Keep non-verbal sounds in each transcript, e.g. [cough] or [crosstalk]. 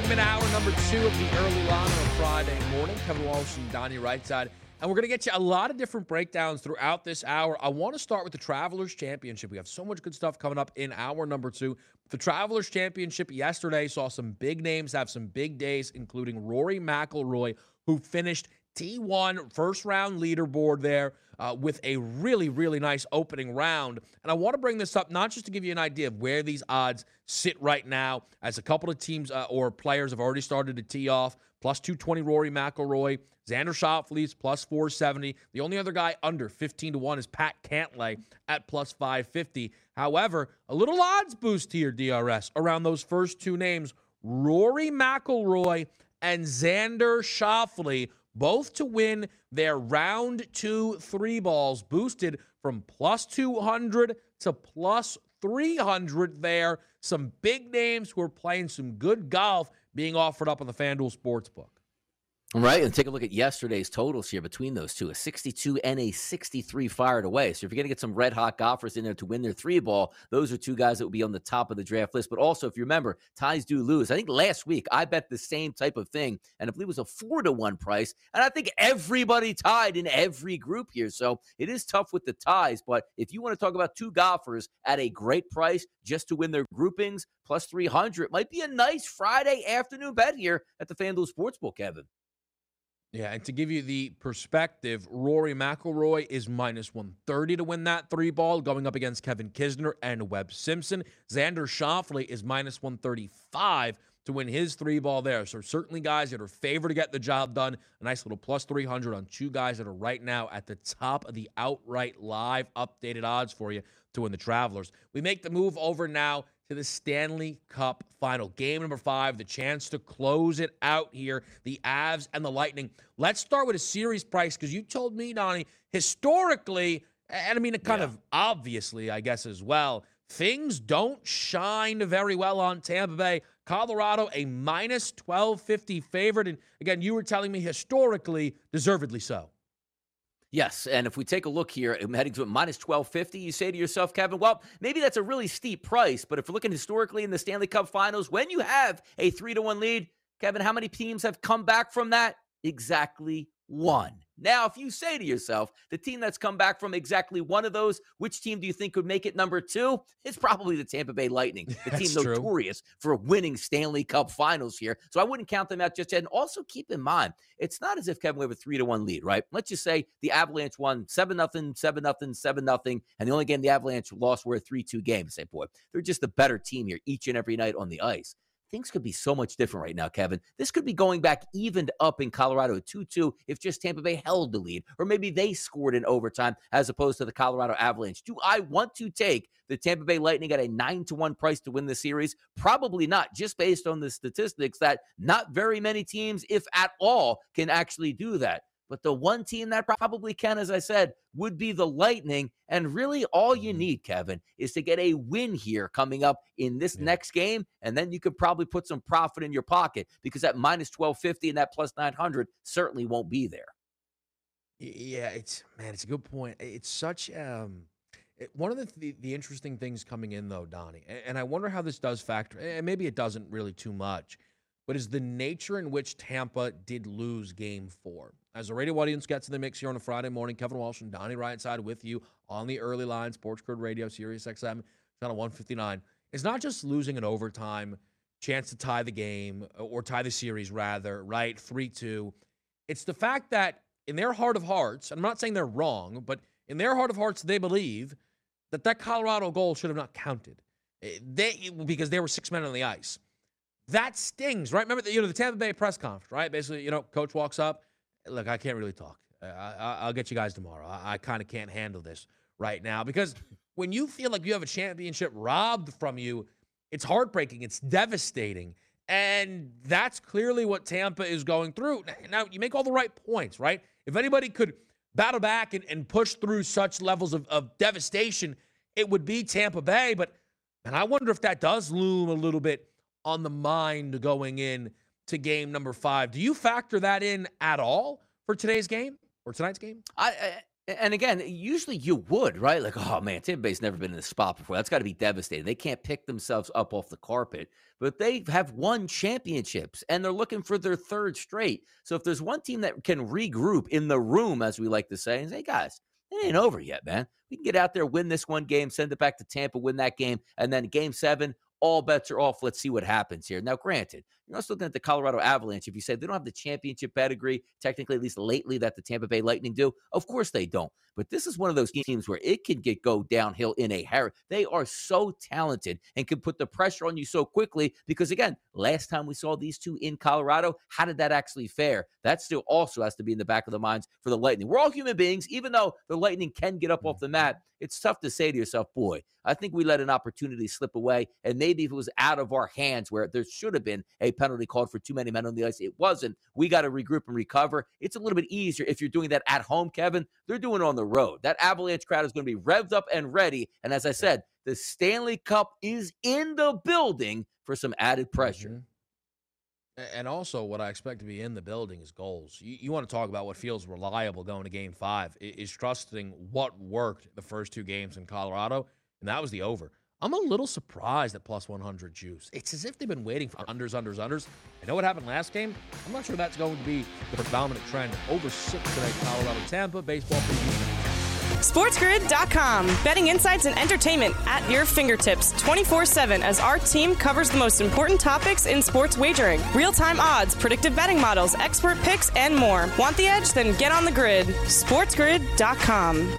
Welcome in hour number two of the early line on Friday morning. Kevin Walsh and Donnie Rightside. And we're going to get you a lot of different breakdowns throughout this hour. I want to start with the Travelers Championship. We have so much good stuff coming up in hour number two. The Travelers Championship yesterday saw some big names have some big days, including Rory McIlroy, who finished T1 first round leaderboard there uh, with a really, really nice opening round. And I want to bring this up not just to give you an idea of where these odds sit right now, as a couple of teams uh, or players have already started to tee off. Plus 220 Rory McIlroy, Xander Schauffele's plus 470. The only other guy under 15 to 1 is Pat Cantlay at plus 550. However, a little odds boost here, DRS, around those first two names Rory McIlroy and Xander Schauffele both to win their round two three balls, boosted from plus 200 to plus 300 there. Some big names who are playing some good golf being offered up on the FanDuel Sportsbook. Right, and take a look at yesterday's totals here between those two a 62 and a 63 fired away. So, if you're going to get some red hot golfers in there to win their three ball, those are two guys that will be on the top of the draft list. But also, if you remember, ties do lose. I think last week I bet the same type of thing, and I believe it was a four to one price. And I think everybody tied in every group here. So, it is tough with the ties. But if you want to talk about two golfers at a great price just to win their groupings, plus 300 might be a nice Friday afternoon bet here at the FanDuel Sportsbook, Kevin. Yeah, and to give you the perspective, Rory McIlroy is minus 130 to win that three ball, going up against Kevin Kisner and Webb Simpson. Xander Schauffele is minus 135 to win his three ball there. So certainly guys that are favored to get the job done. A nice little plus 300 on two guys that are right now at the top of the outright live updated odds for you to win the Travelers. We make the move over now to the Stanley Cup final. Game number five, the chance to close it out here. The Avs and the Lightning. Let's start with a series price because you told me, Donnie, historically, and I mean, it kind yeah. of obviously, I guess, as well, things don't shine very well on Tampa Bay. Colorado, a minus 1250 favorite. And again, you were telling me historically, deservedly so. Yes, and if we take a look here, I'm heading to minus 1250, you say to yourself, Kevin, well, maybe that's a really steep price, but if we're looking historically in the Stanley Cup Finals, when you have a 3 to 1 lead, Kevin, how many teams have come back from that? Exactly one. Now, if you say to yourself, the team that's come back from exactly one of those, which team do you think would make it number two? It's probably the Tampa Bay Lightning, [laughs] the team notorious for winning Stanley Cup finals here. So I wouldn't count them out just yet. And also keep in mind, it's not as if Kevin we have a three to one lead, right? Let's just say the Avalanche won seven nothing, seven nothing, seven nothing, and the only game the Avalanche lost were a three two game. Say, boy, they're just a better team here each and every night on the ice things could be so much different right now, Kevin. This could be going back evened up in Colorado 2 2 if just Tampa Bay held the lead, or maybe they scored in overtime as opposed to the Colorado Avalanche. Do I want to take the Tampa Bay Lightning at a 9 to 1 price to win the series? Probably not, just based on the statistics that not very many teams, if at all, can actually do that. But the one team that probably can, as I said, would be the Lightning. And really, all you mm-hmm. need, Kevin, is to get a win here coming up in this yeah. next game. And then you could probably put some profit in your pocket because that minus 1250 and that plus 900 certainly won't be there. Yeah, it's man, it's a good point. It's such um it, one of the, the the interesting things coming in though, Donnie, and, and I wonder how this does factor. And maybe it doesn't really too much, but is the nature in which Tampa did lose Game Four. As the radio audience gets in the mix here on a Friday morning, Kevin Walsh and Donnie Rightside with you on the early line, Sports Grid Radio, Sirius XM, channel 159. It's not just losing an overtime chance to tie the game or tie the series rather, right? 3 2. It's the fact that in their heart of hearts, and I'm not saying they're wrong, but in their heart of hearts, they believe that that Colorado goal should have not counted. Eh, they because there were six men on the ice. That stings, right? Remember the you know the Tampa Bay press conference, right? Basically, you know, coach walks up, look, I can't really talk. I, will get you guys tomorrow. I, I kind of can't handle this right now because [laughs] when you feel like you have a championship robbed from you, it's heartbreaking. It's devastating. And that's clearly what Tampa is going through. Now, you make all the right points, right? If anybody could battle back and, and push through such levels of, of devastation, it would be Tampa Bay. But, and I wonder if that does loom a little bit on the mind going in to game number five. Do you factor that in at all for today's game or tonight's game? I, I and again, usually you would, right? Like, oh man, Tampa Bay's never been in this spot before. That's got to be devastating. They can't pick themselves up off the carpet, but they have won championships and they're looking for their third straight. So if there's one team that can regroup in the room, as we like to say, and say, guys, it ain't over yet, man. We can get out there, win this one game, send it back to Tampa, win that game, and then game seven, all bets are off. Let's see what happens here. Now, granted, you're also looking at the Colorado Avalanche. If you say they don't have the championship pedigree, technically, at least lately, that the Tampa Bay Lightning do, of course they don't. But this is one of those teams where it can get go downhill in a hurry. They are so talented and can put the pressure on you so quickly because, again, last time we saw these two in Colorado, how did that actually fare? That still also has to be in the back of the minds for the Lightning. We're all human beings, even though the Lightning can get up off the mat. It's tough to say to yourself, boy, I think we let an opportunity slip away. And maybe if it was out of our hands where there should have been a penalty called for too many men on the ice, it wasn't. We got to regroup and recover. It's a little bit easier if you're doing that at home, Kevin. They're doing it on the road. That Avalanche crowd is going to be revved up and ready. And as I said, the Stanley Cup is in the building for some added pressure. Mm-hmm. And also, what I expect to be in the building is goals. You, you, want to talk about what feels reliable going to game five, is trusting what worked the first two games in Colorado, and that was the over. I'm a little surprised at plus 100 juice. It's as if they've been waiting for unders, unders, unders. I know what happened last game. I'm not sure that's going to be the predominant trend. Over six tonight, Colorado, Tampa, baseball preview. SportsGrid.com. Betting insights and entertainment at your fingertips 24 7 as our team covers the most important topics in sports wagering real time odds, predictive betting models, expert picks, and more. Want the edge? Then get on the grid. SportsGrid.com.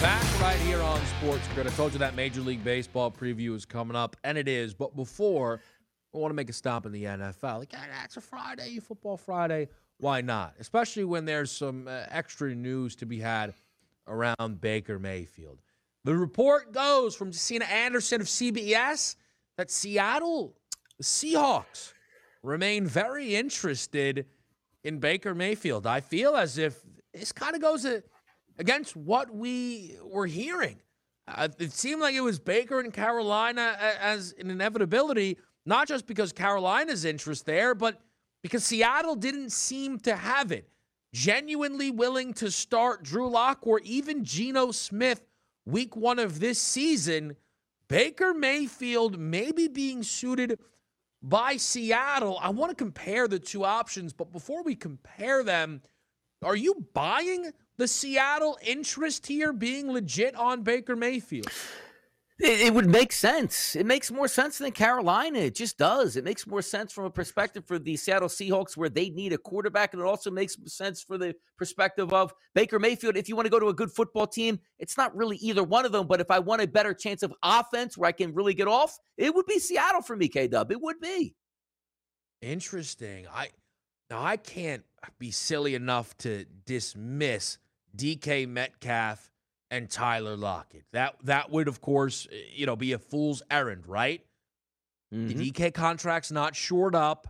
Back right here on Sports Grid. I told you that Major League Baseball preview is coming up, and it is. But before, I want to make a stop in the NFL. Like, that's a Friday, football Friday. Why not? Especially when there's some uh, extra news to be had around Baker Mayfield. The report goes from Josina Anderson of CBS that Seattle the Seahawks remain very interested in Baker Mayfield. I feel as if this kind of goes against what we were hearing. Uh, it seemed like it was Baker and Carolina as an inevitability, not just because Carolina's interest there, but because Seattle didn't seem to have it. Genuinely willing to start Drew Lock or even Geno Smith week one of this season. Baker Mayfield maybe being suited by Seattle. I want to compare the two options, but before we compare them, are you buying the Seattle interest here being legit on Baker Mayfield? It, it, would make sense. It makes more sense than Carolina. It just does. It makes more sense from a perspective for the Seattle Seahawks where they need a quarterback. And it also makes sense for the perspective of Baker Mayfield. If you want to go to a good football team, it's not really either one of them. But if I want a better chance of offense where I can really get off, it would be Seattle for me, K Dub. It would be. Interesting. I now I can't be silly enough to dismiss DK Metcalf and Tyler Lockett. That that would, of course, eh, you know, be a fool's errand, right? Mm-hmm. The DK contract's not shored up.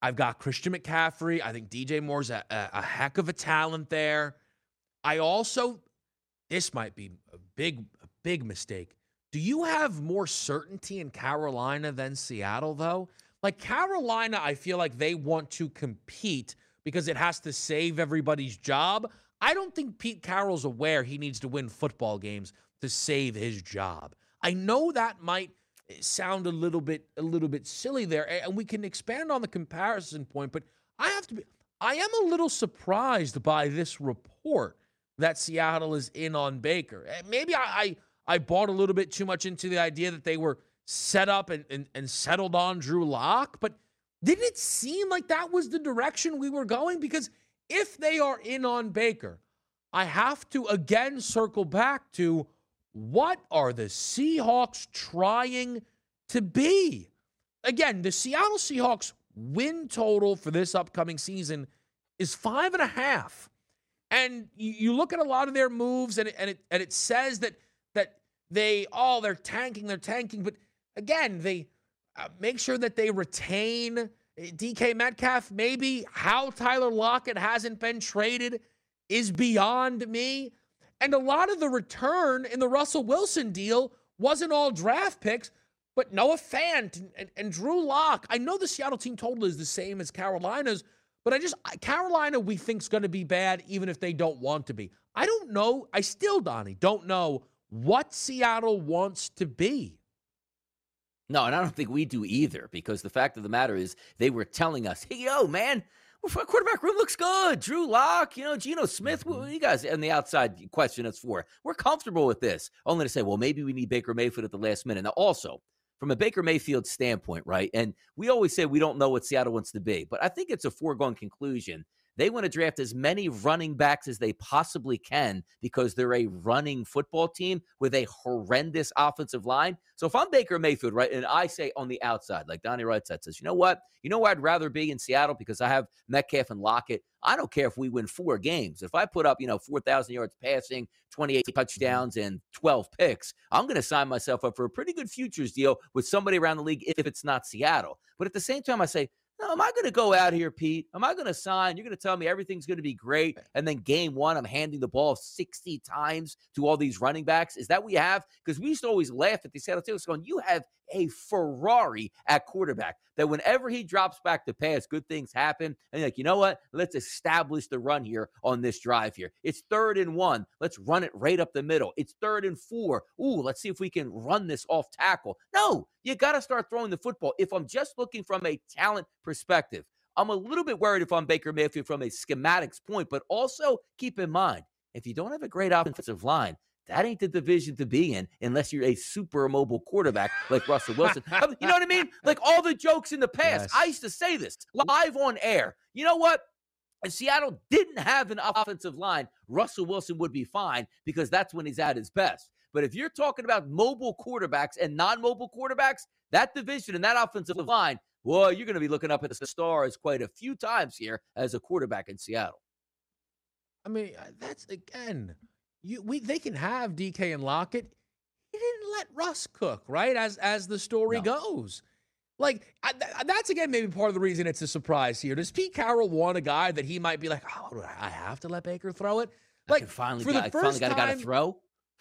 I've got Christian McCaffrey. I think DJ Moore's a, a, a heck of a talent there. I also, this might be a big, a big mistake. Do you have more certainty in Carolina than Seattle, though? Like Carolina, I feel like they want to compete because it has to save everybody's job. I don't think Pete Carroll's aware he needs to win football games to save his job. I know that might sound a little bit a little bit silly there and we can expand on the comparison point, but I have to be I am a little surprised by this report that Seattle is in on Baker. Eh, maybe I I, I bought a little bit too much into the idea that they were set up and, and, and settled on Drew Lock, but didn't it seem like that was the direction we were going? Because if they are in on Baker, I have to again circle back to what are the Seahawks trying to be? Again, the Seattle Seahawks win total for this upcoming season is five and a half. And you look at a lot of their moves, and it, and it, and it says that that they oh they're tanking, they're tanking, but again they uh, make sure that they retain DK Metcalf, maybe how Tyler Lockett hasn't been traded is beyond me. And a lot of the return in the Russell Wilson deal wasn't all draft picks, but Noah Fant and, and, and Drew Lock. I know the Seattle team total is the same as Carolina's, but I just, Carolina, we think is going to be bad even if they don't want to be. I don't know. I still, Donnie, don't know what Seattle wants to be. No, and I don't think we do either because the fact of the matter is they were telling us, hey, yo, man, our quarterback room looks good. Drew Lock, you know, Geno Smith, mm-hmm. you guys on the outside question us for. We're comfortable with this. Only to say, well, maybe we need Baker Mayfield at the last minute. Now, also, from a Baker Mayfield standpoint, right? And we always say we don't know what Seattle wants to be, but I think it's a foregone conclusion they want to draft as many running backs as they possibly can because they're a running football team with a horrendous offensive line. So if I'm Baker Mayfield, right, and I say on the outside, like Donnie Wright said, says, you know what? You know where I'd rather be in Seattle because I have Metcalf and Lockett. I don't care if we win four games. If I put up, you know, 4,000 yards passing, 28 mm-hmm. touchdowns, and 12 picks, I'm going to sign myself up for a pretty good futures deal with somebody around the league if it's not Seattle. But at the same time, I say, am I going to go out here, Pete? Am I going to sign? You're going to tell me everything's going to be great. Eh. And then game one, I'm handing the ball 60 times to all these running backs. Is that what you have? Because we used to always laugh at the Seattle Seahawks going, you have a Ferrari at quarterback that whenever he drops back to pass, good things happen. And like, you know what? Let's establish the run here on this drive here. It's third and one. Let's run it right up the middle. It's third and four. Ooh, let's see if we can run this off tackle. No, you got to start throwing the football. If I'm just looking from a talent perspective, I'm a little bit worried if I'm Baker Mayfield from a schematics point, but also keep in mind, if you don't have a great offensive line, that ain't the division to be in unless you're a super mobile quarterback like Russell Wilson. [laughs] you know what I mean? Like all the jokes in the past. Yes. I used to say this live on air. You know what? If Seattle didn't have an offensive line, Russell Wilson would be fine because that's when he's at his best. But if you're talking about mobile quarterbacks and non-mobile quarterbacks, that division and that offensive line, well, you're going to be looking up at the stars quite a few times here as a quarterback in Seattle. I mean, uh, that's again, you we they can have DK and Lockett. He didn't let Russ cook, right? As as the story no. goes. Like I, that's again maybe part of the reason it's a surprise here. Does Pete Carroll want a guy that he might be like, oh, I have to let Baker throw it? Like finally, for got, the first finally got, time, got to throw.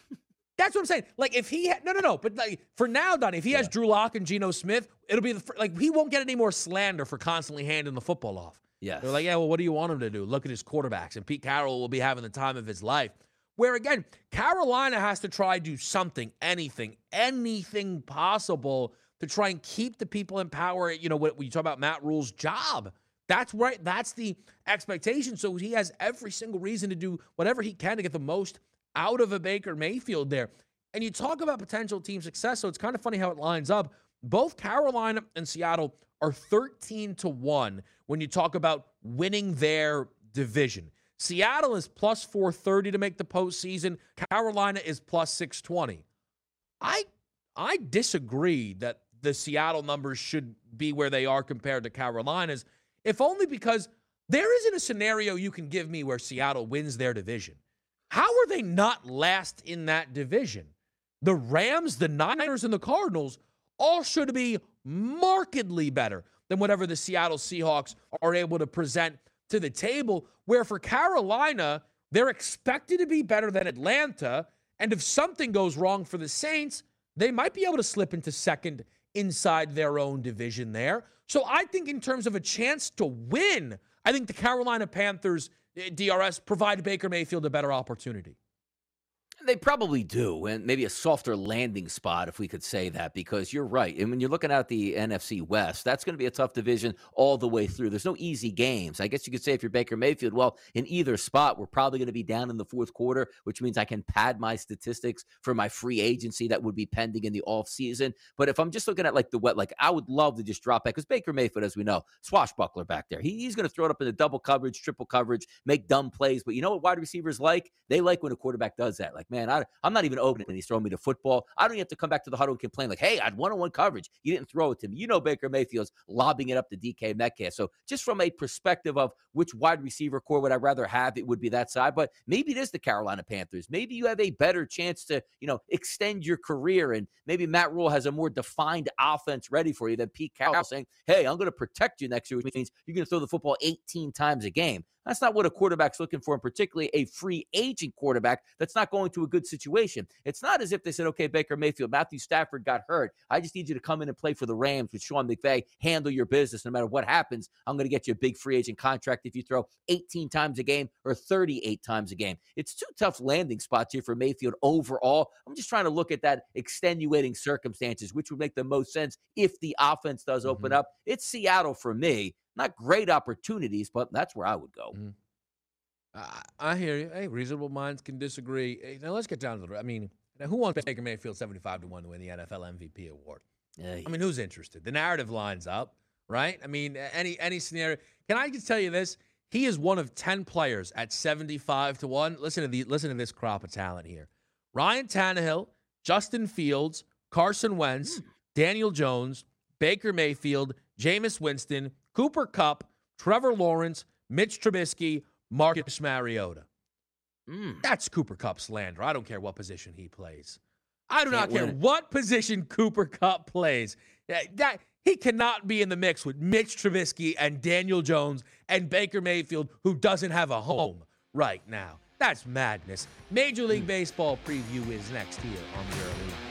[laughs] That's what I'm saying. Like if he had, no no no, but like for now, Donnie, if he yeah. has Drew Lock and Geno Smith, it'll be the like he won't get any more slander for constantly handing the football off. Yeah, they're like, yeah, well, what do you want him to do? Look at his quarterbacks, and Pete Carroll will be having the time of his life. Where again, Carolina has to try do something, anything, anything possible to try and keep the people in power. You know, when you talk about Matt Rhule's job, that's right. That's the expectation. So he has every single reason to do whatever he can to get the most out of a Baker Mayfield there. And you talk about potential team success. So it's kind of funny how it lines up. Both Carolina and Seattle are 13 to 1 when you talk about winning their division. Seattle is plus 430 to make the postseason. Carolina is plus 620. I I disagree that the Seattle numbers should be where they are compared to Carolina's, if only because there isn't a scenario you can give me where Seattle wins their division. How are they not last in that division? The Rams, the Niners, and the Cardinals all should be markedly better than whatever the Seattle Seahawks are able to present to the table. Where for Carolina, they're expected to be better than Atlanta. And if something goes wrong for the Saints, they might be able to slip into second inside their own division there. So I think, in terms of a chance to win, I think the Carolina Panthers eh, DRS provide Baker Mayfield a better opportunity. They probably do, and maybe a softer landing spot, if we could say that, because you're right. And when you're looking at the NFC West, that's going to be a tough division all the way through. There's no easy games. I guess you could say if you're Baker Mayfield, well, in either spot, we're probably going to be down in the fourth quarter, which means I can pad my statistics for my free agency that would be pending in the off season. But if I'm just looking at like the wet, like I would love to just drop back because Baker Mayfield, as we know, swashbuckler back there. He, he's going to throw it up in the double coverage, triple coverage, make dumb plays. But you know what wide receivers like? They like when a quarterback does that. Like, man, I, I'm not even open and he's throwing me the football. I don't even have to come back to the huddle and complain like, hey, I had one-on-one coverage. You didn't throw it to me. You know Baker Mayfield's lobbing it up to DK Metcalf. So just from a perspective of which wide receiver corps would I rather have, it would be that side. But maybe it is the Carolina Panthers. Maybe you have a better chance to, you know, extend your career. And maybe Matt Rhule has a more defined offense ready for you than Pete Carroll oh. saying, hey, I'm going to protect you next year, which means you're going to throw the football 18 times a game. That's not what a quarterback's looking for, and particularly a free agent quarterback that's not going to a good situation. It's not as if they said, okay, Baker Mayfield, Matthew Stafford got hurt. I just need you to come in and play for the Rams with Sean McVay, handle your business. No matter what happens, I'm going to get you a big free agent contract if you throw 18 times a game or 38 times a game. It's two tough landing spots here for Mayfield overall. I'm just trying to look at that extenuating circumstances, which would make the most sense if the offense does open mm-hmm. up. It's Seattle for me. Not great opportunities, but that's where I would go. Mm-hmm. I, I hear you. Hey, reasonable minds can disagree. Hey, now let's get down to the. I mean, who wants Baker Mayfield seventy-five to one to win the NFL MVP award? I mean, who's interested? The narrative lines up, right? I mean, any any scenario. Can I just tell you this? He is one of ten players at seventy-five to one. Listen to the listen to this crop of talent here: Ryan Tannehill, Justin Fields, Carson Wentz, mm. Daniel Jones, Baker Mayfield, Jameis Winston, Cooper Kupp, Trevor Lawrence, Mitch Trubisky, Marcus Mariota. Mm. That's Cooper Kupp's slander. I don't care what position he plays. I do Can't not care what position Cooper Kupp plays. That he cannot be in the mix with Mitch Trubisky and Daniel Jones and Baker Mayfield, who doesn't have a home right now. That's madness. Major League Baseball preview is next here on the early.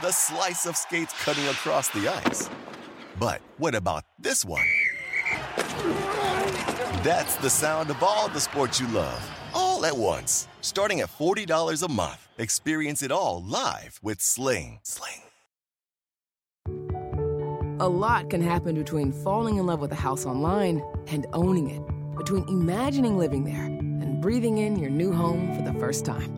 the slice of skates cutting across the ice. But what about this one? That's the sound of all the sports you love, all at once. Starting at $40 a month. Experience it all live with Sling. Sling. A lot can happen between falling in love with a house online and owning it, between imagining living there and breathing in your new home for the first time.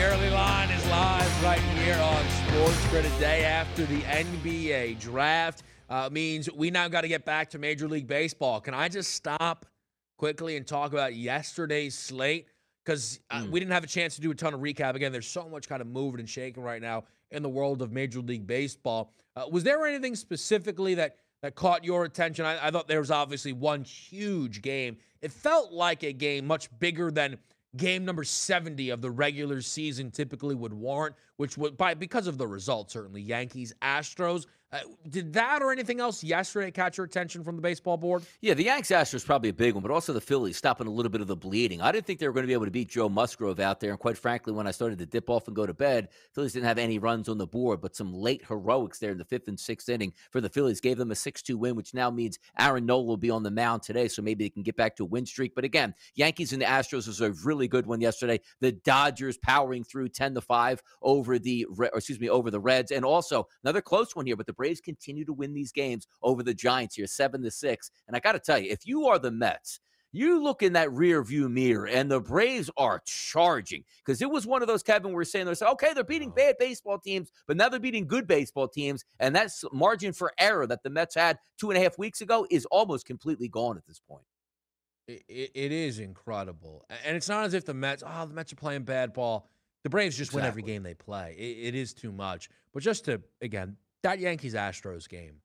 The early line is live right here on Sports Grid a day after the NBA draft. Uh, means we now got to get back to Major League Baseball. Can I just stop quickly and talk about yesterday's slate? Because uh, we didn't have a chance to do a ton of recap. Again, there's so much kind of moving and shaking right now in the world of Major League Baseball. Uh, was there anything specifically that that caught your attention? I, I thought there was obviously one huge game. It felt like a game much bigger than game number 70 of the regular season typically would warrant, which would by because of the results, certainly Yankees, Astros. Uh, did that or anything else yesterday catch your attention from the baseball board? Yeah, the Yanks Astros probably a big one, but also the Phillies stopping a little bit of the bleeding. I didn't think they were going to be able to beat Joe Musgrove out there. And quite frankly, when I started to dip off and go to bed, Phillies didn't have any runs on the board, but some late heroics there in the fifth and sixth inning for the Phillies gave them a 6 2 win, which now means Aaron Nola will be on the mound today. So maybe they can get back to a win streak. But again, Yankees and the Astros was a really good one yesterday. The Dodgers powering through 10 to 5 over the, excuse me, over the Reds. And also another close one here, but the Braves continue to win these games over the Giants here, seven to six. And I got to tell you, if you are the Mets, you look in that rear view mirror and the Braves are charging because it was one of those, Kevin, we're saying, they're saying, okay, they're beating uh-huh. bad baseball teams, but now they're beating good baseball teams. And that's margin for error that the Mets had two and a half weeks ago is almost completely gone at this point. It, it, it is incredible. And it's not as if the Mets, oh, the Mets are playing bad ball. The Braves just win every game they play. It, it is too much. But just to, again, that Yankees Astros game,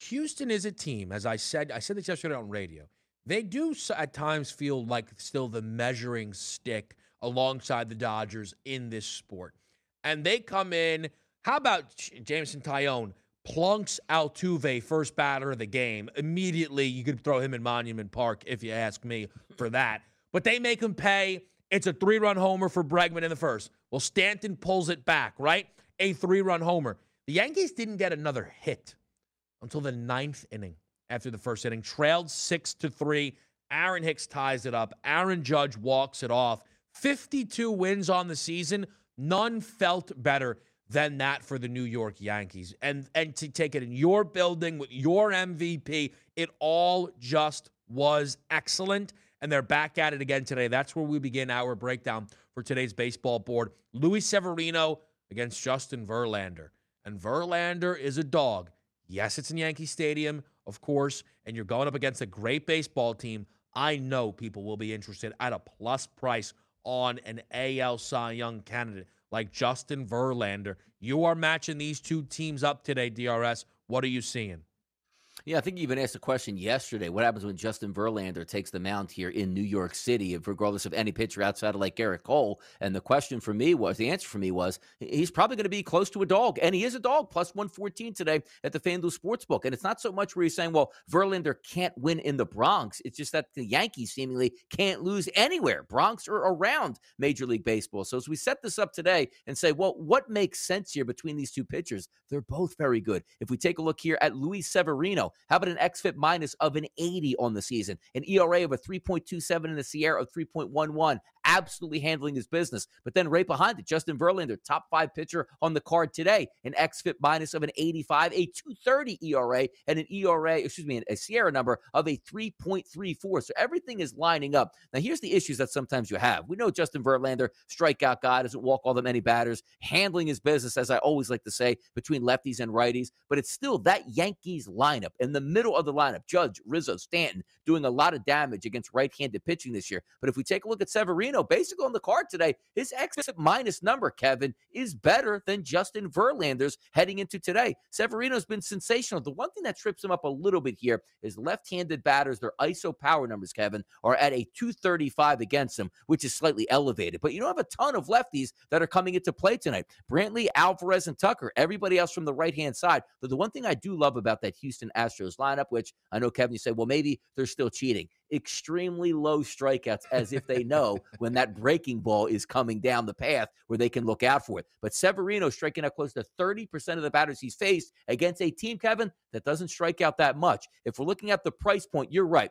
Houston is a team, as I said, I said this yesterday on radio. They do at times feel like still the measuring stick alongside the Dodgers in this sport. And they come in. How about Jameson Taillon plunks Altuve first batter of the game? Immediately, you could throw him in Monument Park if you ask me for that. But they make him pay. It's a three run homer for Bregman in the first. Well, Stanton pulls it back, right? A three run homer. The Yankees didn't get another hit until the ninth inning after the first inning, trailed six to three. Aaron Hicks ties it up. Aaron Judge walks it off. 52 wins on the season. None felt better than that for the New York Yankees. And and to take it in your building with your MVP, it all just was excellent. And they're back at it again today. That's where we begin our breakdown for today's baseball board. Luis Severino against Justin Verlander. And Verlander is a dog. Yes, it's in Yankee Stadium, of course, and you're going up against a great baseball team. I know people will be interested at a plus price on an AL Cy Young candidate like Justin Verlander. You are matching these two teams up today, DRS. What are you seeing? Yeah, I think you even asked a question yesterday. What happens when Justin Verlander takes the mound here in New York City, regardless of any pitcher outside of like Gerrit Cole? And the question for me was, the answer for me was, he's probably going to be close to a dog, and he is a dog, plus 114 today at the FanDuel Sportsbook. And it's not so much where he's saying, well, Verlander can't win in the Bronx. It's just that the Yankees seemingly can't lose anywhere, Bronx or around Major League Baseball. So as we set this up today and say, well, what makes sense here between these two pitchers? They're both very good. If we take a look here at Luis Severino, How about an XFIP minus of an 80 on the season? An ERA of a 3.27 and a SIERA of 3.11 absolutely handling his business. But then right behind it, Justin Verlander, top five pitcher on the card today, an XFIP minus of an 85, a 230 ERA, and an ERA, excuse me, a SIERA number of a 3.34. So everything is lining up. Now, here's the issues that sometimes you have. We know Justin Verlander, strikeout guy, doesn't walk all that many batters, handling his business, as I always like to say, between lefties and righties. But it's still that Yankees lineup in the middle of the lineup, Judge, Rizzo, Stanton, doing a lot of damage against right handed pitching this year. But if we take a look at Severino, basically on the card today, his exit minus number, Kevin, is better than Justin Verlander's heading into today. Severino's been sensational. The one thing that trips him up a little bit here is left handed batters, their ISO power numbers, Kevin, are at a 235 against him, which is slightly elevated. But you don't have a ton of lefties that are coming into play tonight. Brantley, Alvarez, and Tucker, everybody else from the right hand side. But the one thing I do love about that Houston Astros lineup, which I know Kevin, you say, well, maybe they're still cheating extremely low strikeouts as if they know when that breaking ball is coming down the path where they can look out for it. But Severino striking out close to 30% of the batters he's faced against a team, Kevin, that doesn't strike out that much. If we're looking at the price point, you're right.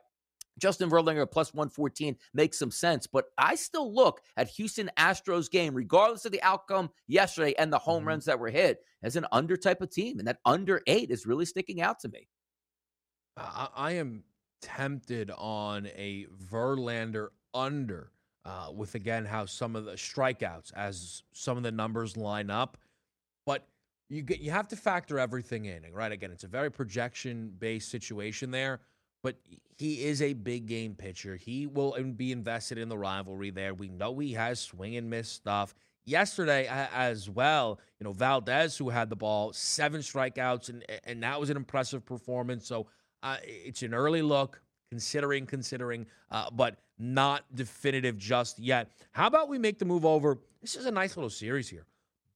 Justin Verlander plus 114 makes some sense, but I still look at Houston Astros game, regardless of the outcome yesterday and the home mm-hmm. runs that were hit, as an under type of team. And that under eight is really sticking out to me. I, I am tempted on a Verlander under uh, with again how some of the strikeouts as some of the numbers line up, but you get you have to factor everything in, right? Again, it's a very projection based situation there, but he is a big game pitcher. He will be invested in the rivalry there. We know he has swing and miss stuff. Yesterday as well, you know Valdez who had the ball, seven strikeouts, and and that was an impressive performance. So uh, it's an early look, considering, considering, uh, but not definitive just yet. How about we make the move over? This is a nice little series here.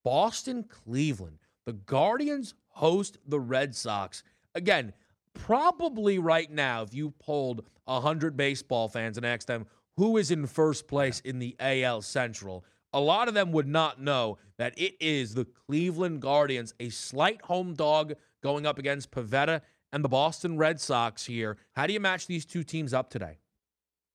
Boston, Cleveland. The Guardians host the Red Sox. Again, probably right now, if you polled 100 baseball fans and asked them who is in first place in the AL Central, a lot of them would not know that it is the Cleveland Guardians, a slight home dog going up against Pivetta and the Boston Red Sox here. How do you match these two teams up today?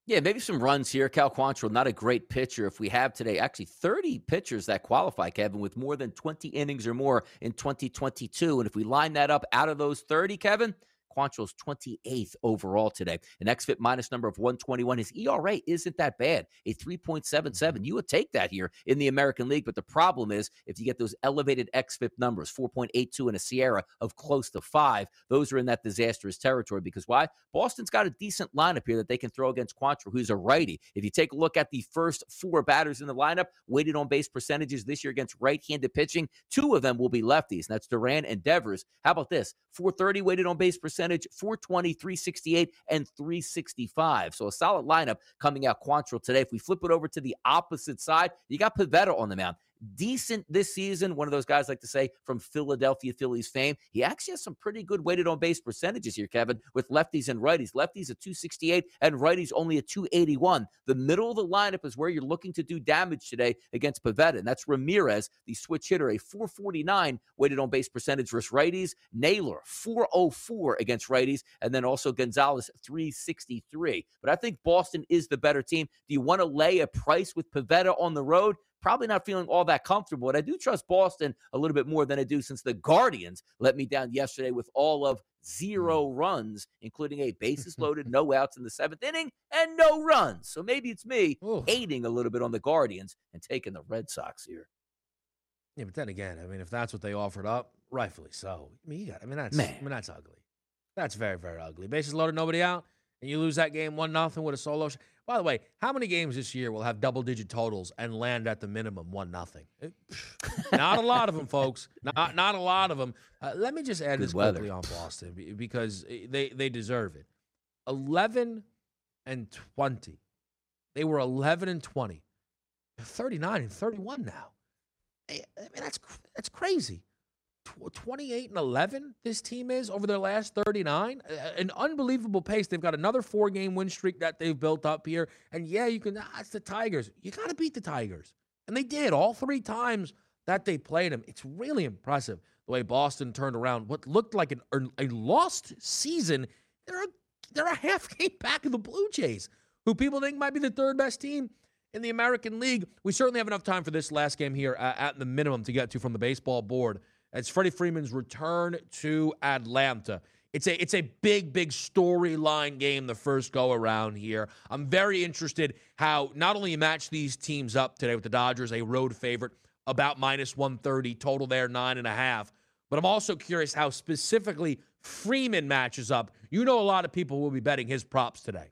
Yeah, maybe some runs here. Cal Quantrill, not a great pitcher. If we have today, actually 30 pitchers that qualify, Kevin, with more than 20 innings or more in 2022. And if we line that up out of those 30, Kevin, Quantrill's 28th overall today. An XFIP minus number of 121. His ERA isn't that bad, a 3.77. You would take that here in the American League. But the problem is if you get those elevated XFIP numbers, 4.82 and a SIERA of close to five, those are in that disastrous territory. Because why? Boston's got a decent lineup here that they can throw against Quantrill, who's a righty. If you take a look at the first four batters in the lineup, weighted on base percentages this year against right handed pitching, two of them will be lefties, and that's Duran and Devers. How about this? 430 weighted on base percentage percentage 420, 368, and 365. So a solid lineup coming out Quantrill today. If we flip it over to the opposite side, you got Pivetta on the mound decent this season. One of those guys like to say from Philadelphia Phillies fame. He actually has some pretty good weighted on base percentages here, Kevin, with lefties and righties. Lefties at 268 and righties only at 281. The middle of the lineup is where you're looking to do damage today against Pivetta, and that's Ramirez, the switch hitter, a 449 weighted on base percentage versus righties. Naylor 404 against righties, and then also Gonzalez 363. But I think Boston is the better team. Do you want to lay a price with Pivetta on the road? Probably not feeling all that comfortable. But I do trust Boston a little bit more than I do since the Guardians let me down yesterday with all of zero mm. runs, including a bases [laughs] loaded, no outs in the seventh inning, and no runs. So maybe it's me Ooh. hating a little bit on the Guardians and taking the Red Sox here. Yeah, but then again, I mean, if that's what they offered up, rightfully so. I mean, you got. I mean, that's. Man. I mean, that's ugly. That's very, very ugly. Bases loaded, nobody out, and you lose that game one nothing with a solo. Sh- by the way, how many games this year will have double digit totals and land at the minimum one nothing? Eh, not a lot of them, folks. Not not a lot of them. Uh, let me just add Good this weather. quickly on Boston because eh, they they deserve it. Eleven and twenty. They were eleven and twenty. They're thirty nine and thirty one now. Eh, I mean that's that's crazy. 28 and 11 this team is over their last 39 an unbelievable pace they've got another four game win streak that they've built up here and yeah you can ah, the tigers you got to beat the tigers and they did all three times that they played them. It's really impressive the way Boston turned around what looked like an, a lost season. They're a, they're a half [laughs] game back of the Blue Jays, who people think might be the third best team in the American League. We certainly have enough time for this last game here uh, at the minimum to get to from the baseball board. It's Freddie Freeman's return to Atlanta. It's a it's a big big storyline game the first go around here. I'm very interested how not only you match these teams up today with the Dodgers, a road favorite, about minus 130 total there nine and a half. But I'm also curious how specifically Freeman matches up. You know, a lot of people will be betting his props today.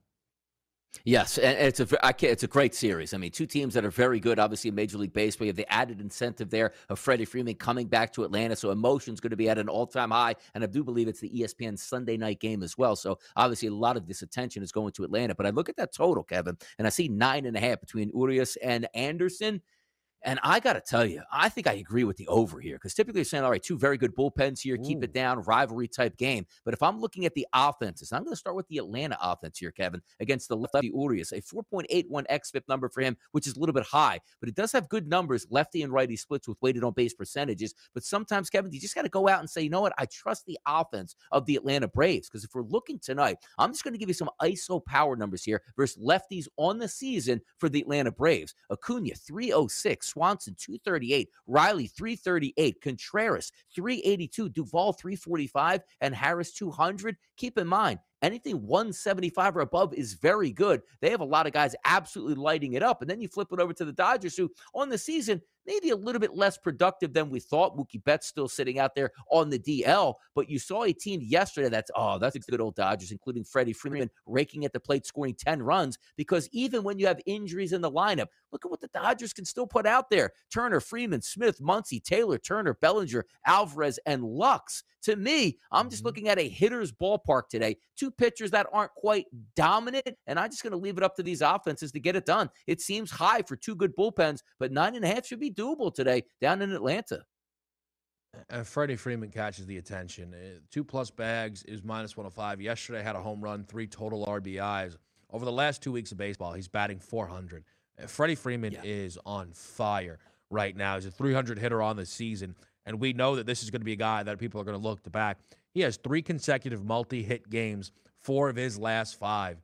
Yes, and it's a it's a great series. I mean, two teams that are very good. Obviously, in Major League Baseball, you have the added incentive there of Freddie Freeman coming back to Atlanta, so emotion's going to be at an all time high. And I do believe it's the ESPN Sunday night game as well. So obviously, a lot of this attention is going to Atlanta. But I look at that total, Kevin, and I see nine and a half between Urias and Anderson. And I got to tell you, I think I agree with the over here because typically you're saying, all right, two very good bullpens here, Ooh. keep it down, rivalry type game. But if I'm looking at the offenses, I'm going to start with the Atlanta offense here, Kevin, against the lefty Urias, a 4.81 xFIP number for him, which is a little bit high, but it does have good numbers, lefty and righty splits with weighted on base percentages. But sometimes, Kevin, you just got to go out and say, you know what? I trust the offense of the Atlanta Braves because if we're looking tonight, I'm just going to give you some ISO power numbers here versus lefties on the season for the Atlanta Braves. Acuna, 306. Swanson 238, Riley 338, Contreras 382, Duvall 345, and Harris 200. Keep in mind, anything 175 or above is very good. They have a lot of guys absolutely lighting it up. And then you flip it over to the Dodgers, who on the season, maybe a little bit less productive than we thought. Mookie Betts still sitting out there on the DL, but you saw a team yesterday that's, oh, that's a good old Dodgers, including Freddie Freeman raking at the plate, scoring 10 runs. Because even when you have injuries in the lineup, look at what the Dodgers can still put out there Turner, Freeman, Smith, Muncy, Taylor, Turner, Bellinger, Alvarez, and Lux. To me, I'm just mm-hmm. looking at a hitter's ballpark today. Two pitchers that aren't quite dominant, and I'm just going to leave it up to these offenses to get it done. It seems high for two good bullpens, but nine and a half should be doable today down in Atlanta. And Freddie Freeman catches the attention. Uh, two plus bags is minus 105. Yesterday had a home run, three total RBIs. Over the last two weeks of baseball, he's batting 400. Uh, Freddie Freeman yeah. is on fire right now. He's a 300 hitter on the season. And we know that this is going to be a guy that people are going to look to back. He has three consecutive multi hit games, four of his last five.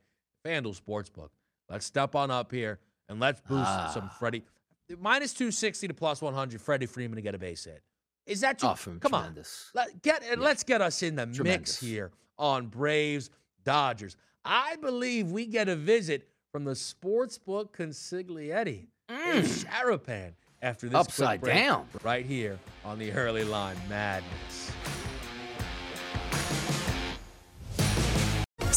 FanDuel Sportsbook. Let's step on up here and let's boost ah. some Freddie. Minus 260 to plus 100, Freddie Freeman to get a base hit. Is that too? Awesome. Come tremendous. on. Let, get, yeah. Let's get us in the tremendous. mix here on Braves Dodgers. I believe we get a visit from the Sportsbook consigliere, mm. Sharapan after this upside down right here on the early line madness.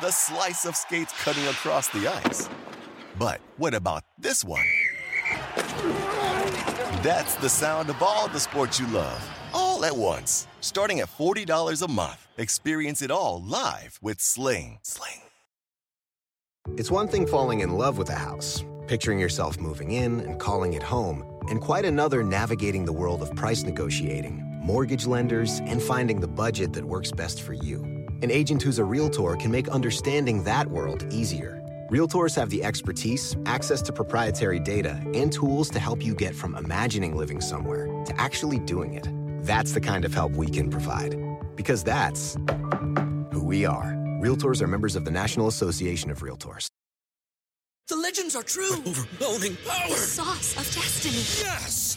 the slice of skates cutting across the ice. But what about this one? That's the sound of all the sports you love, all at once. Starting at $40 a month, experience it all live with Sling. Sling. It's one thing falling in love with a house, picturing yourself moving in and calling it home and quite another navigating the world of price negotiating, mortgage lenders, and finding the budget that works best for you. An agent who's a realtor can make understanding that world easier. Realtors have the expertise, access to proprietary data, and tools to help you get from imagining living somewhere to actually doing it. That's the kind of help we can provide. Because that's who we are. Realtors are members of the National Association of Realtors. The legends are true. Overwhelming power! The sauce of destiny. Yes!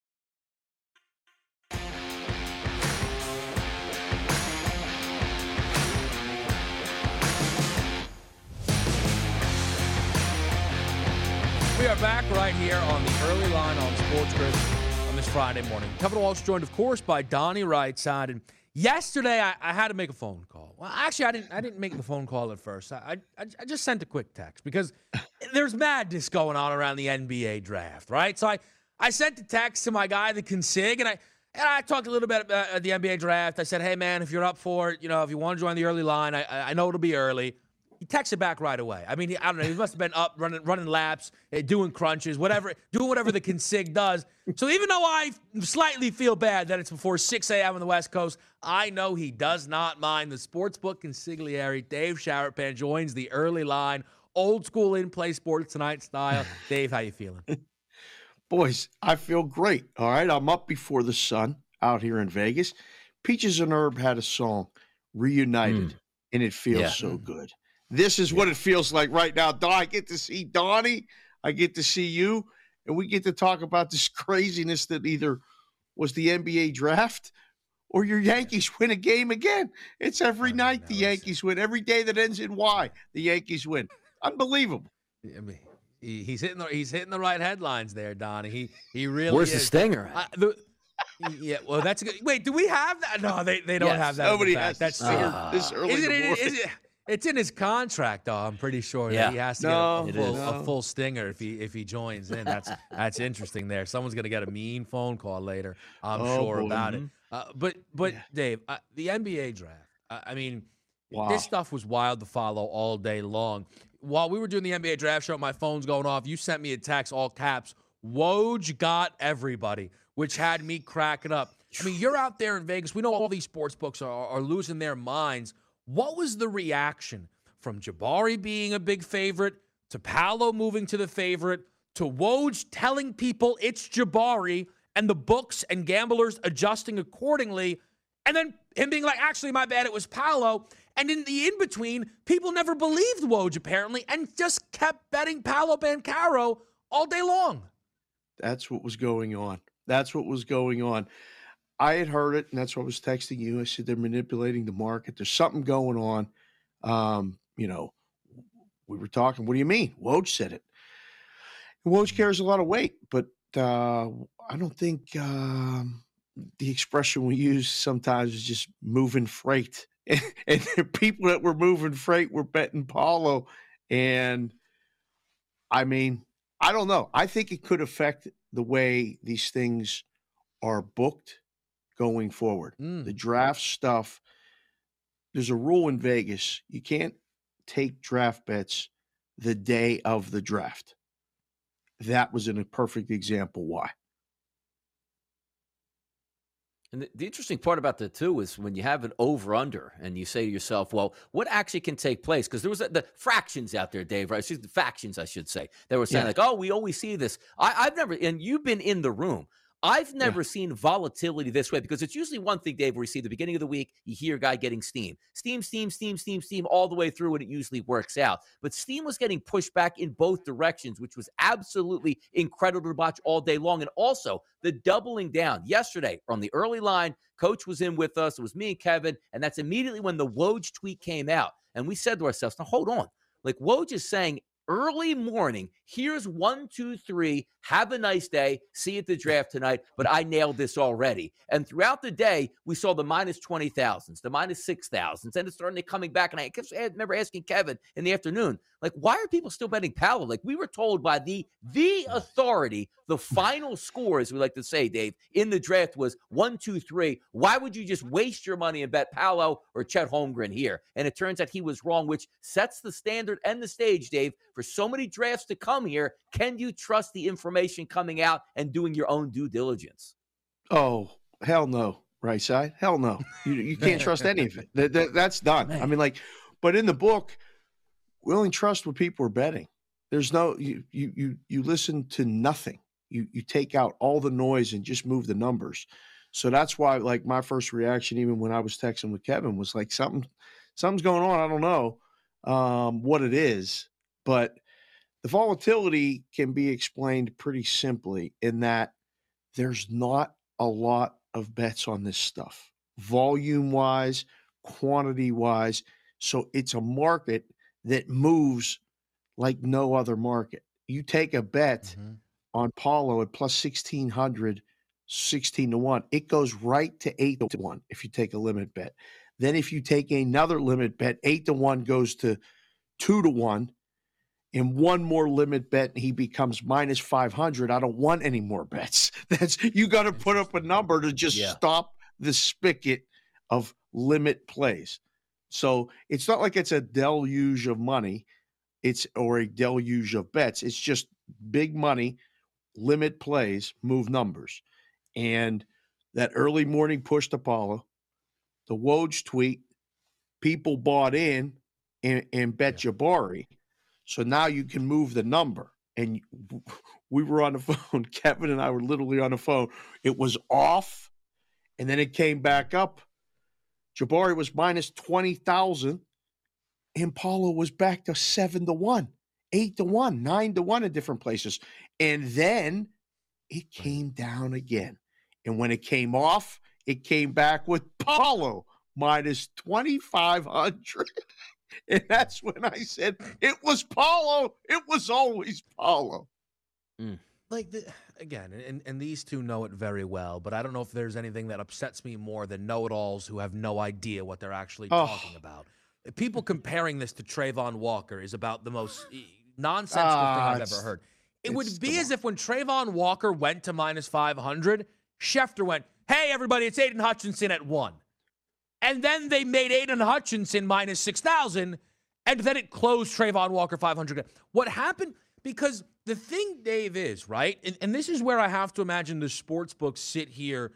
Are back right here on the early line on Sports Grid on this Friday morning. Kevin Walsh joined, of course, by Donnie Rightside. And yesterday, I, I, had to make a phone call. Well, actually, I didn't. I didn't make the phone call at first. I, I, I just sent a quick text because [laughs] there's madness going on around the NBA draft, right? So I, I sent the text to my guy, the consig, and I. And I talked a little bit about uh, the NBA draft. I said, "Hey, man, if you're up for it, you know, if you want to join the early line, I, I know it'll be early he texted back right away. I mean, he, I don't know. He must have been up running running laps, eh, doing crunches, whatever, doing whatever the consig does. So even though I slightly feel bad that it's before 6 a.m. on the West Coast, I know he does not mind. The sportsbook consigliere, Dave Sharapan, joins the early line, old school in play sports tonight style. [laughs] Dave, how you feeling? Boys, I feel great. All right, I'm up before the sun out here in Vegas. Peaches and Herb had a song, Reunited, mm. and it feels yeah. so good. This is what it feels like right now. Don, I get to see Donnie. I get to see you, and we get to talk about this [laughs] craziness that either was the NBA draft or your Yankees win a game again. It's every night the Yankees win. Every day that ends in Y, the Yankees win. Unbelievable. I mean, he's hitting the he's hitting the right headlines there, Donnie. He he really. Where's is. the stinger? Uh, the, yeah, well, that's good. Wait, do we have that? No, they, they don't yes, have that. Nobody has. That's uh, this early. Is it, is it, it's in his contract, though. I'm pretty sure yeah. that he has to no, get a, full, no. a, full, stinger if he if he joins in. That's [laughs] that's interesting. There, someone's gonna get a mean phone call later. I'm oh, sure boy. about it. Mm-hmm. Uh, but but yeah. Dave, uh, the NBA draft. Uh, I mean, wow. this stuff was wild to follow all day long. While we were doing the NBA draft show, my phone's going off. You sent me a text, all caps. Woj got everybody, which had me cracking up. I mean, you're out there in Vegas. We know all these sports books are, are losing their minds what was the reaction from Jabari being a big favorite to Paolo moving to the favorite to Woj telling people it's Jabari and the books and gamblers adjusting accordingly, and then him being like, actually, my bad, it was Paolo. And in the in between, people never believed Woj apparently and just kept betting Paolo Banchero all day long. That's what was going on. That's what was going on. I had heard it, and that's why I was texting you. I said they're manipulating the market. There's something going on. Um, you know, we were talking. What do you mean? Woj said it. Woj carries a lot of weight, but uh, I don't think um, the expression we use sometimes is just moving freight. and, [laughs] and the people that were moving freight were betting Paolo. and I mean, I don't know. I think it could affect the way these things are booked going forward. Mm. The draft stuff, there's a rule in Vegas you can't take draft bets the day of the draft. That was a perfect example why. And the, interesting part about that too is when you have an over under and you say to yourself, well, what actually can take place? Because there was a, the fractions out there, Dave, right? The factions, I should say. They were saying, yeah. like, oh, we always see this. I, I've never, and you've been in the room. I've never yeah. seen volatility this way because it's usually one thing, Dave, where you see the beginning of the week, you hear a guy getting steam, steam, steam, steam, steam, steam, all the way through, and it usually works out. But steam was getting pushed back in both directions, which was absolutely incredible to watch all day long. And also the doubling down yesterday on the early line, coach was in with us. It was me and Kevin. And that's immediately when the Woj tweet came out. And we said to ourselves, now hold on. Like Woj is saying early morning. Here's one, two, three. Have a nice day. See you at the draft tonight. But I nailed this already. And throughout the day, we saw the minus 20,000s, the minus 6,000s, and it's starting to coming back. And I remember asking Kevin in the afternoon, like, why are people still betting Paolo? Like, we were told by the the authority, the final score, as we like to say, Dave, in the draft was one, two, three. Why would you just waste your money and bet Paolo or Chet Holmgren here? And it turns out he was wrong, which sets the standard and the stage, Dave, for so many drafts to come here. Can you trust the information coming out and doing your own due diligence? Oh, hell no. Right side? Hell no. You, you can't trust any of it. That, that, that's done. Man. I mean, like, but in the book, we only trust what people are betting. There's no you you you you listen to nothing. You you take out all the noise and just move the numbers. So that's why like my first reaction, even when I was texting with Kevin, was like something something's going on. I don't know um, what it is, but the volatility can be explained pretty simply in that there's not a lot of bets on this stuff, volume wise, quantity wise. So it's a market that moves like no other market. you take a bet mm-hmm. On Paolo at plus 1600, 16 to 1, it goes right to 8 to 1 if you take a limit bet. Then if you take another limit bet, 8 to 1 goes to 2 to 1 and one more limit bet and he becomes minus 500 i don't want any more bets. [laughs] That's you got to put up a number to just yeah. stop the spigot of limit plays. So it's not like it's a deluge of money it's or a deluge of bets. It's just big money limit plays move numbers and that early morning push to Paolo, the Woj tweet, people bought in and, and bet yeah. Jabari so now you can move the number. And [laughs] we were on the [laughs] phone. Kevin and I were literally on the phone. It was off, and then it came back up. Jabari was minus 20,000, and Paolo was back to seven to one, eight to one, nine to one in different places. And then it came down again. And when it came off, it came back with Paolo minus 2,500. [laughs] And that's when I said it was Paolo. It was always Paolo. Mm. Like the, again, and, and these two know it very well, but I don't know if there's anything that upsets me more than know-it-alls who have no idea what they're actually oh. talking about. People comparing this to Travon Walker is about the most nonsensical uh, thing I've ever heard. It would be as if when Travon Walker went to minus 500, Schefter went, hey, everybody, it's Aidan Hutchinson at one. And then they made Aidan Hutchinson minus 6,000, and then it closed Travon Walker 500. What happened? Because the thing, Dave, is, right? And, and this is where I have to imagine the sports books sit here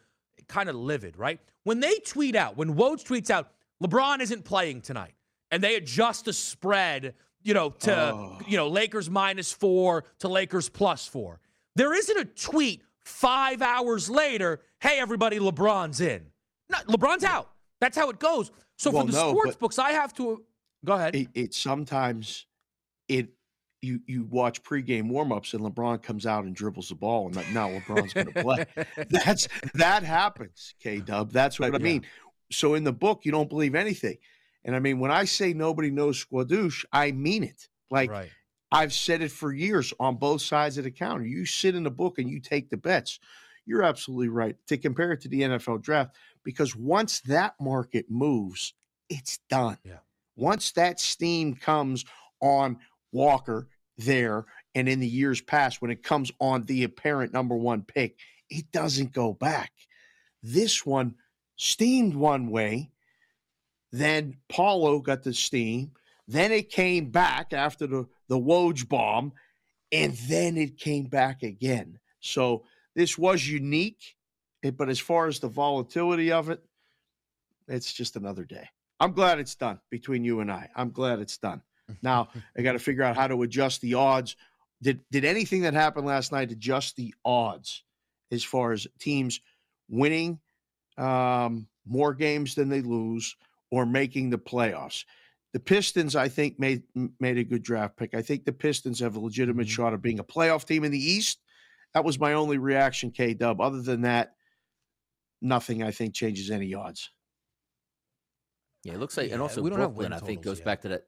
kind of livid, right? When they tweet out, when Woj tweets out, LeBron isn't playing tonight, and they adjust the spread, you know, to, oh. you know, Lakers minus four to Lakers plus four. There isn't a tweet five hours later, hey, everybody, LeBron's in. No, LeBron's out. That's how it goes. So well, for the no, sports books, I have to go ahead. It, it, sometimes it you you watch pregame warmups and LeBron comes out and dribbles the ball and now LeBron's going to play. [laughs] That's that happens, K Dub. That's what I mean. Yeah. So in the book, you don't believe anything, and I mean when I say nobody knows Squadouche, I mean it. Like right. I've said it for years on both sides of the counter. You sit in the book and you take the bets. You're absolutely right. To compare it to the NFL draft, because once that market moves, it's done. Yeah. Once that steam comes on Walker there, and in the years past, when it comes on the apparent number one pick, it doesn't go back. This one steamed one way, then Paolo got the steam, then it came back after the, the Woj bomb, and then it came back again. So this was unique. Eh, but as far as the volatility of it, it's just another day. I'm glad it's done between you and I. I'm glad it's done. Now I got to figure out how to adjust the odds. Did did anything that happened last night adjust the odds as far as teams winning um, more games than they lose or making the playoffs? The Pistons, I think, made made a good draft pick. I think the Pistons have a legitimate mm-hmm. shot of being a playoff team in the East. That was my only reaction, K Dub. Other than that, nothing I think changes any odds. Yeah, it looks like, yeah, and also we don't Brooklyn, have I think, goes yet. back to that.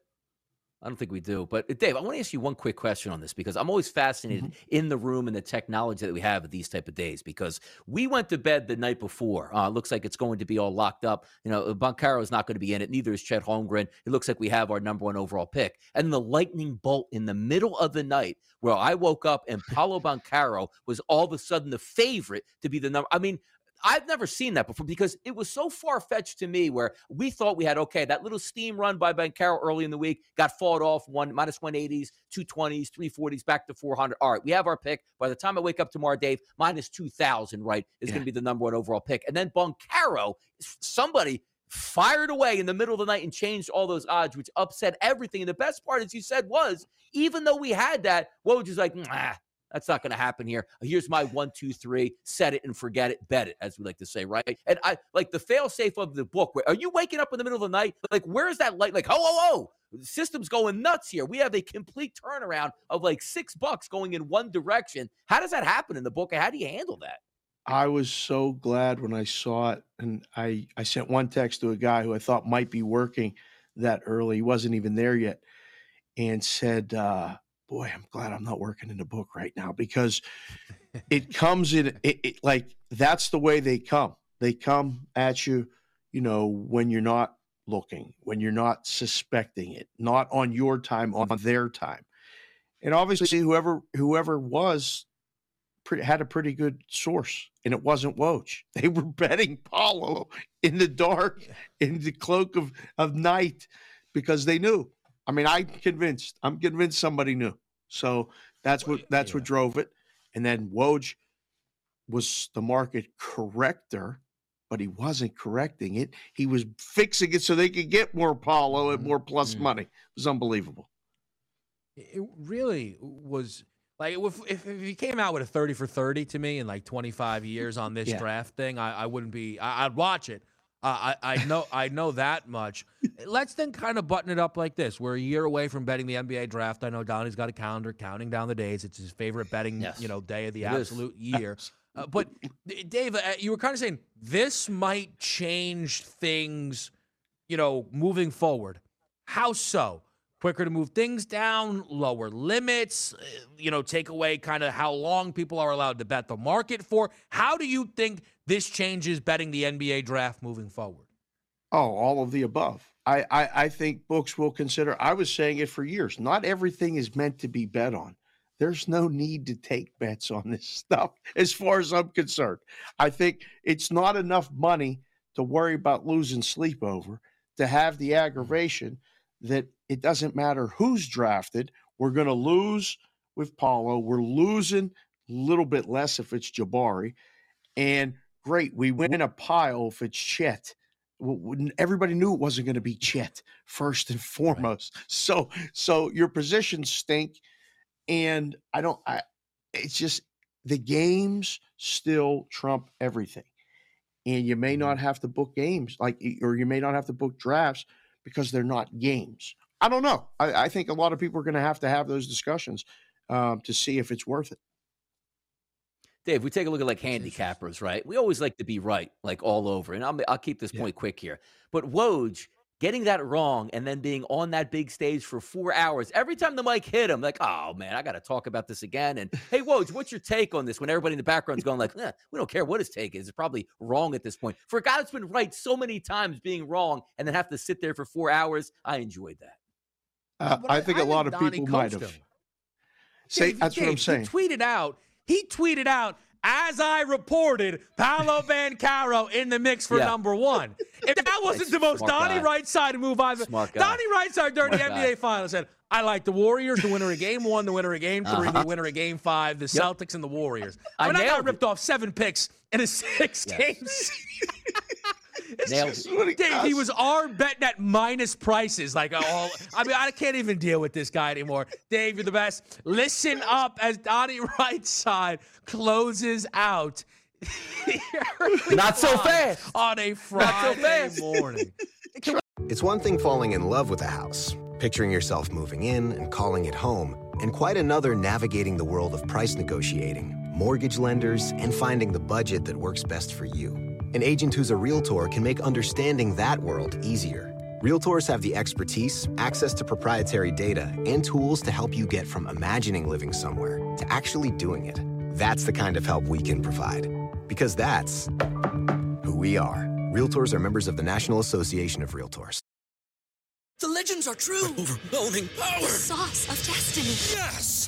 I don't think we do. But uh, Dave, I want to ask you one quick question on this because I'm always fascinated mm-hmm. in the room and the technology that we have at these type of days. Because we went to bed the night before. Uh, looks like it's going to be all locked up. You know, Banchero is not going to be in it. Neither is Chet Holmgren. It looks like we have our number one overall pick. And the lightning bolt in the middle of the night, where I woke up and Paolo Banchero was all of a sudden the favorite to be the number. I mean, I've never seen that before because it was so far fetched to me where we thought we had okay, that little steam run by Banchero early in the week got fought off one minus 180s, 220s, 340s, back to 400. All right, we have our pick. By the time I wake up tomorrow, Dave, minus 2,000, right, is yeah. going to be the number one overall pick. And then Banchero, somebody fired away in the middle of the night and changed all those odds, which upset everything. And the best part, as you said, was even though we had that, what was just like, nah, that's not going to happen here. Here's my one, two, three. Set it and forget it. Bet it, as we like to say, right? And I like the fail safe of the book. Are you waking up in the middle of the night? Like, where is that light? Like, oh, oh, oh. The system's going nuts here. We have a complete turnaround of like six bucks going in one direction. How does that happen in the book? How do you handle that? I was so glad when I saw it. And I, I sent one text to a guy who I thought might be working that early. He wasn't even there yet. And said, uh, boy, I'm glad I'm not working in a book right now because [laughs] it comes in it, it, like that's the way they come. They come at you, you know, when you're not looking, when you're not suspecting it, not on your time, on their time. And obviously, whoever whoever was pretty, had a pretty good source, and it wasn't Woj. [laughs] They were betting Paolo in the dark, in the cloak of of night, because they knew. I mean, I'm convinced. I'm convinced somebody knew. So that's what that's what drove it. And then Woj was the market corrector but he wasn't correcting it. He was fixing it so they could get more Paolo and more plus mm-hmm. money. It was unbelievable. It really was like if, if, if he came out with a 30 for 30 to me in like 25 years on this yeah. draft thing, I, I wouldn't be, I, would watch it. Uh, I, I know I know that much. [laughs] Let's then kind of button it up like this. We're a year away from betting the NBA draft. I know Donnie's got a calendar counting down the days. It's his favorite betting, yes. you know, day of the it absolute is. [laughs] year. Uh, but Dave, uh, you were kind of saying this might change things, you know, moving forward. How so? Quicker to move things down, lower limits, uh, you know, take away kind of how long people are allowed to bet the market for. How do you think this changes betting the NBA draft moving forward? Oh, all of the above. I, I, I think books will consider. I was saying it for years. Not everything is meant to be bet on there's no need to take bets on this stuff [laughs] as far as I'm concerned. I think it's not enough money to worry about losing sleep over to have the mm-hmm. aggravation that it doesn't matter who's drafted. We're going to lose with Paolo. We're losing a little bit less if it's Jabari. And great, we win a pile if it's Chet. Everybody knew it wasn't going to be Chet first and foremost. So, so your positions stink and I don't. I it's just the games still trump everything, and you may not mm-hmm. have to book games like, or you may not have to book drafts because they're not games. I don't know. I, I think a lot of people are going to have to have those discussions um, to see if it's worth it. Dave, we take a look at like handicappers, right? We always like to be right, like all over. And I'll, I'll keep this yeah. point quick here. But Woj getting that wrong and then being on that big stage for four hours. Every time the mic hit him, like, oh man, I got to talk about this again. And hey, Woj, what's your take on this? When everybody in the background's going like, eh, we don't care what his take is. It's probably wrong at this point. For a guy that's been right so many times, being wrong and then have to sit there for four hours, I enjoyed that. Uh, I, think I, a lot of people might have. Say Dave, that's Dave, what I'm saying. He tweeted out. He tweeted out as I reported, Paolo [laughs] Banchero in the mix for yeah. number one. If that [laughs] wasn't the most Donnie Rightside move I've Smart Donnie Rightside during the NBA. Finals said, I like the Warriors, the winner of game one, the winner of game 3 uh-huh. the winner of game five, the yep. Celtics and the Warriors. I, mean, I got ripped it. off seven picks in a six yes. games. [laughs] Dave, he was our betting at minus prices. Like uh, all, I mean, I can't even deal with this guy anymore. Dave, you're the best. Listen up as Donnie [laughs] Rightside closes out. [laughs] Not so fast on a Friday so morning. [laughs] It's one thing falling in love with a house, picturing yourself moving in and calling it home, and quite another navigating the world of price negotiating, mortgage lenders, and finding the budget that works best for you. An agent who's a realtor can make understanding that world easier. Realtors have the expertise, access to proprietary data, and tools to help you get from imagining living somewhere to actually doing it. That's the kind of help we can provide. Because that's who we are. Realtors are members of the National Association of Realtors. The legends are true. overwhelming power! The sauce of destiny. Yes!